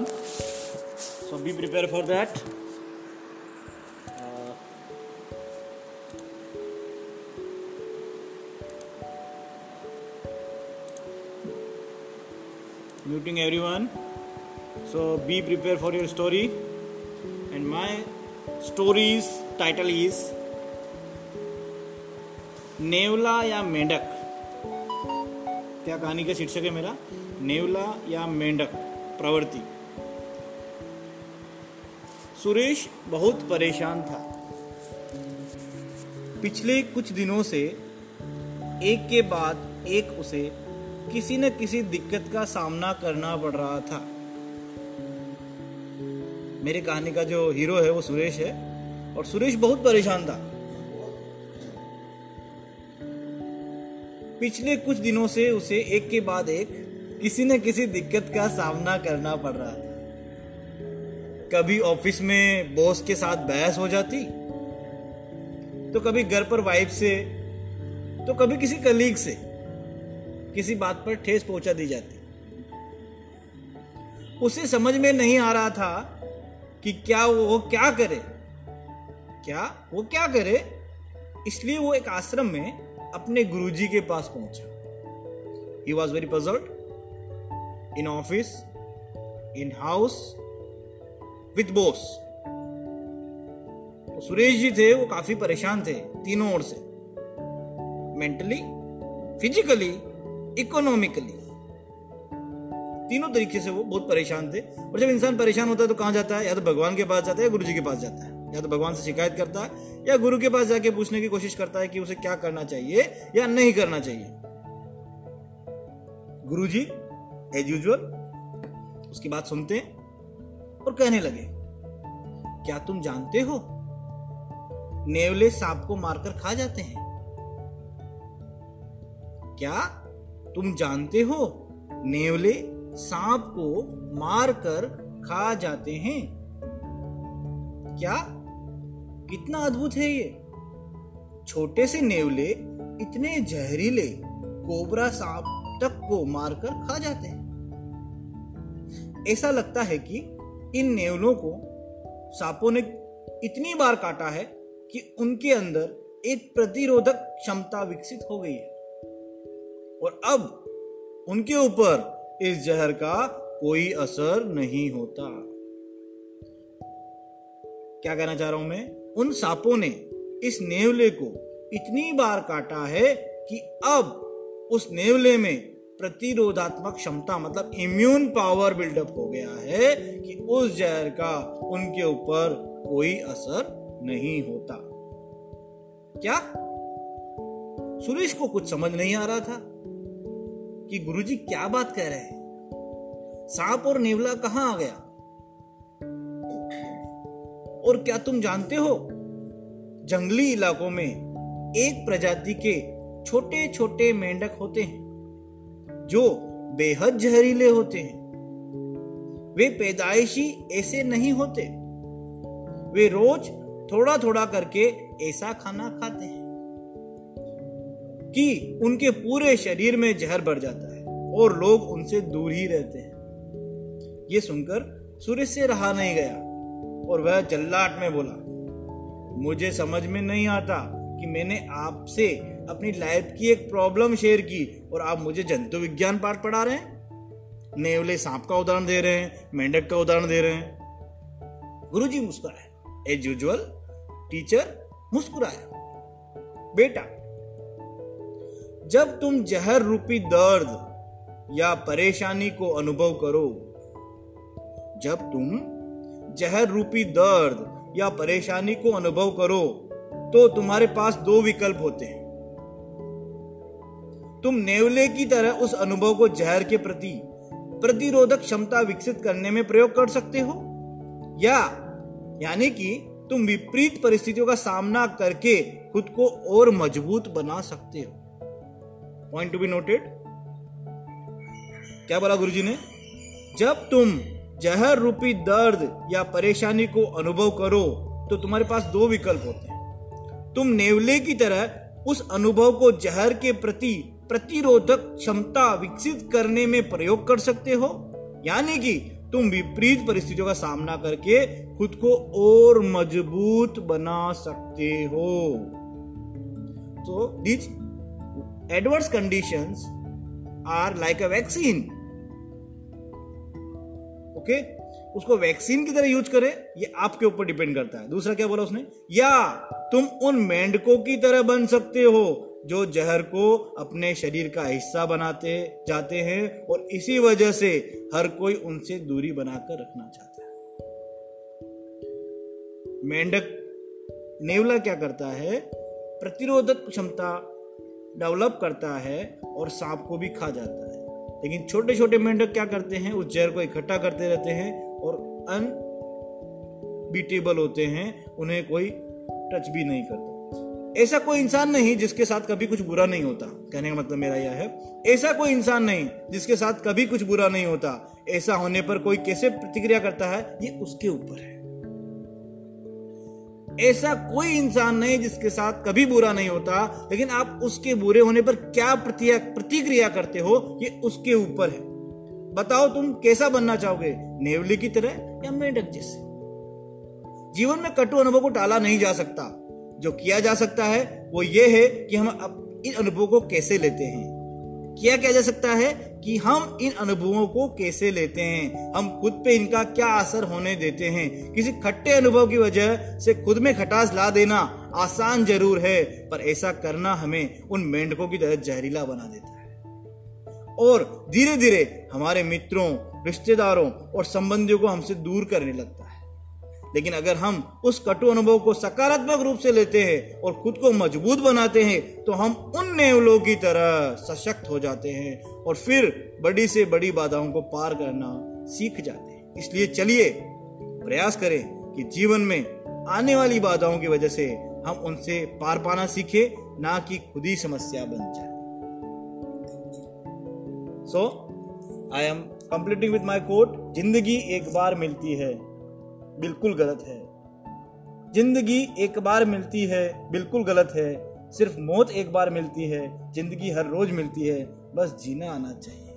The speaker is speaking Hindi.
everyone. So be prepared for that. Uh, muting everyone. So be prepared for your story. And my story's title is नेवला या मेंढक क्या कहानी का शीर्षक है मेरा नेवला या मेंढक प्रवृत्ति सुरेश बहुत परेशान था। पिछले कुछ दिनों से, एक के बाद एक उसे किसी न किसी दिक्कत का सामना करना पड़ रहा था। मेरी कहानी का जो हीरो है, वो सुरेश है, और सुरेश बहुत परेशान था। पिछले कुछ दिनों से उसे एक के बाद एक किसी न किसी दिक्कत का सामना करना पड़ रहा था। कभी ऑफ़िस में बॉस के साथ बहस हो जाती तो कभी घर पर वाइफ से तो कभी किसी कलीग से किसी बात पर ठेस पहुँचा दी जाती। उसे समझ में नहीं आ रहा था कि क्या वो, वो क्या करे क्या वो क्या करे इसलिए वो एक आश्रम में अपने गुरुजी के पास पहुँचा। He was very puzzled in office in house with boss. Suresh ji थे, वो काफ़ी परेशान थे, तीनों ओर से। मेंटली फिजिकली इकोनॉमिकली तीनों तरीके से वो बहुत परेशान थे। और जब इंसान परेशान होता है तो कहाँ जाता है? या तो भगवान के पास जाता है या गुरु जी के पास जाता है। या तो भगवान से शिकायत करता है या गुरु के पास जाके पूछने की कोशिश करता है कि उसे क्या करना चाहिए या नहीं करना चाहिए। गुरु जी एज यूजल उसकी बात सुनते हैं। और कहने लगे, क्या तुम जानते हो? नेवले सांप को मारकर खा जाते हैं। क्या तुम जानते हो नेवले सांप को मारकर खा जाते हैं? क्या? कितना अद्भुत है ये। छोटे से नेवले इतने जहरीले कोबरा सांप तक को मारकर खा जाते हैं। ऐसा लगता है कि इन नेवलों को सांपों ने इतनी बार काटा है कि उनके अंदर एक प्रतिरोधक क्षमता विकसित हो गई है। और अब उनके ऊपर इस जहर का कोई असर नहीं होता। क्या कहना चाह रहा हूँ मैं? उन सांपों ने इस नेवले को इतनी बार काटा है कि अब उस नेवले में प्रतिरोधात्मक क्षमता मतलब इम्यून पावर बिल्डअप हो गया है कि उस जहर का उनके ऊपर कोई असर नहीं होता। क्या? सुरेश को कुछ समझ नहीं आ रहा था कि गुरुजी क्या बात कह रहे हैं। सांप और नेवला कहाँ आ गया? और क्या तुम जानते हो, जंगली इलाकों में एक प्रजाति के छोटे छोटे मेंढक होते हैं? जो बेहद जहरीले होते हैं। वे पैदाइशी ऐसे नहीं होते। वे रोज थोड़ा थोड़ा करके ऐसा खाना खाते हैं कि उनके पूरे शरीर में जहर बढ़ जाता है और लोग उनसे दूर ही रहते हैं। ये सुनकर सूर्य से रहा नहीं गया और वह जल्लाट में बोला, मुझे समझ में नहीं आता कि मैंने आपसे अपनी लाइफ की एक प्रॉब्लम शेयर की और आप मुझे जंतु विज्ञान पाठ पढ़ा रहे हैं? नेवले सांप का उदाहरण दे रहे हैं, मेंढक का उदाहरण दे रहे हैं। गुरुजी मुस्कुराए। एज यूजल टीचर मुस्कुराए बेटा, जब तुम जहर रूपी दर्द या परेशानी को अनुभव करो, जब तुम जहर रूपी दर्द या परेशानी को अनुभव करो तो तुम्हारे पास दो विकल्प होते हैं। तुम नेवले की तरह उस अनुभव को जहर के प्रति प्रतिरोधक क्षमता विकसित करने में प्रयोग कर सकते हो? या, यानी कि तुम विपरीत परिस्थितियों का सामना करके खुद को और मज़बूत बना सकते हो। पॉइंट टू बी नोटेड क्या बोला गुरुजी ने? जब तुम जहर रूपी दर्द या परेशानी को अनुभव करो तो तुम्हारे पास दो विकल्प होते हैं। तुम नेवले की तरह उस अनुभव को जहर के प्रति प्रतिरोधक क्षमता विकसित करने में प्रयोग कर सकते हो। यानी कि तुम विपरीत परिस्थितियों का सामना करके खुद को और मज़बूत बना सकते हो। तो this adverse conditions are like a vaccine okay उसको वैक्सीन की तरह यूज़ करें, ये आपके ऊपर डिपेंड करता है। दूसरा क्या बोला उसने? या तुम उन मेंढकों की तरह बन सकते हो। जो जहर को अपने शरीर का हिस्सा बनाते, जाते हैं और इसी वजह से हर कोई उनसे दूरी बनाकर रखना चाहता है। मेंढक नेवला क्या करता है? प्रतिरोधक क्षमता डेवलप करता है और सांप को भी खा जाता है। लेकिन छोटे छोटे मेंढक क्या करते हैं? उस जहर को इकट्ठा करते रहते हैं और अनबीटेबल होते हैं, उन्हें कोई टच भी नहीं करता। ऐसा कोई इंसान नहीं जिसके साथ कभी कुछ बुरा नहीं होता। कहने का मतलब मेरा यह है, ऐसा कोई इंसान नहीं जिसके साथ कभी कुछ बुरा नहीं होता। ऐसा होने पर कोई कैसे प्रतिक्रिया करता है? ये उसके ऊपर है। ऐसा कोई इंसान नहीं जिसके साथ कभी बुरा नहीं होता, लेकिन आप उसके बुरे होने पर क्या प्रतिक्रिया करते हो? ये उसके ऊपर है। बताओ तुम कैसा बनना चाहोगे? नेवली की तरह या मेढक जैसे? जीवन में कटु अनुभव को टाला नहीं जा सकता। जो किया जा सकता है, वो ये है कि हम अब इन अनुभवों को कैसे लेते हैं। किया क्या जा सकता है कि हम इन अनुभवों को कैसे लेते हैं? हम खुद पे इनका क्या असर होने देते हैं? किसी खट्टे अनुभव की वजह से खुद में खटास ला देना आसान ज़रूर है, पर ऐसा करना हमें उन मेंढकों की तरह जहरीला बना देता है। और धीरे धीरे हमारे मित्रों, रिश्तेदारों और संबंधियों को हमसे दूर करने लगता है। लेकिन अगर हम उस कटु अनुभव को सकारात्मक रूप से लेते हैं और खुद को मज़बूत बनाते हैं तो हम उन नेवलों की तरह सशक्त हो जाते हैं और फिर बड़ी से बड़ी बाधाओं को पार करना सीख जाते हैं। इसलिए चलिए, प्रयास करें कि जीवन में आने वाली बाधाओं की वजह से हम उनसे पार पाना सीखे, ना कि खुद ही समस्या बन जाए। So I am completing with my quote ज़िंदगी एक बार मिलती है। बिल्कुल गलत है। ज़िंदगी एक बार मिलती है, बिल्कुल गलत है। सिर्फ़ मौत एक बार मिलती है, ज़िंदगी हर रोज मिलती है। बस जीना आना चाहिए।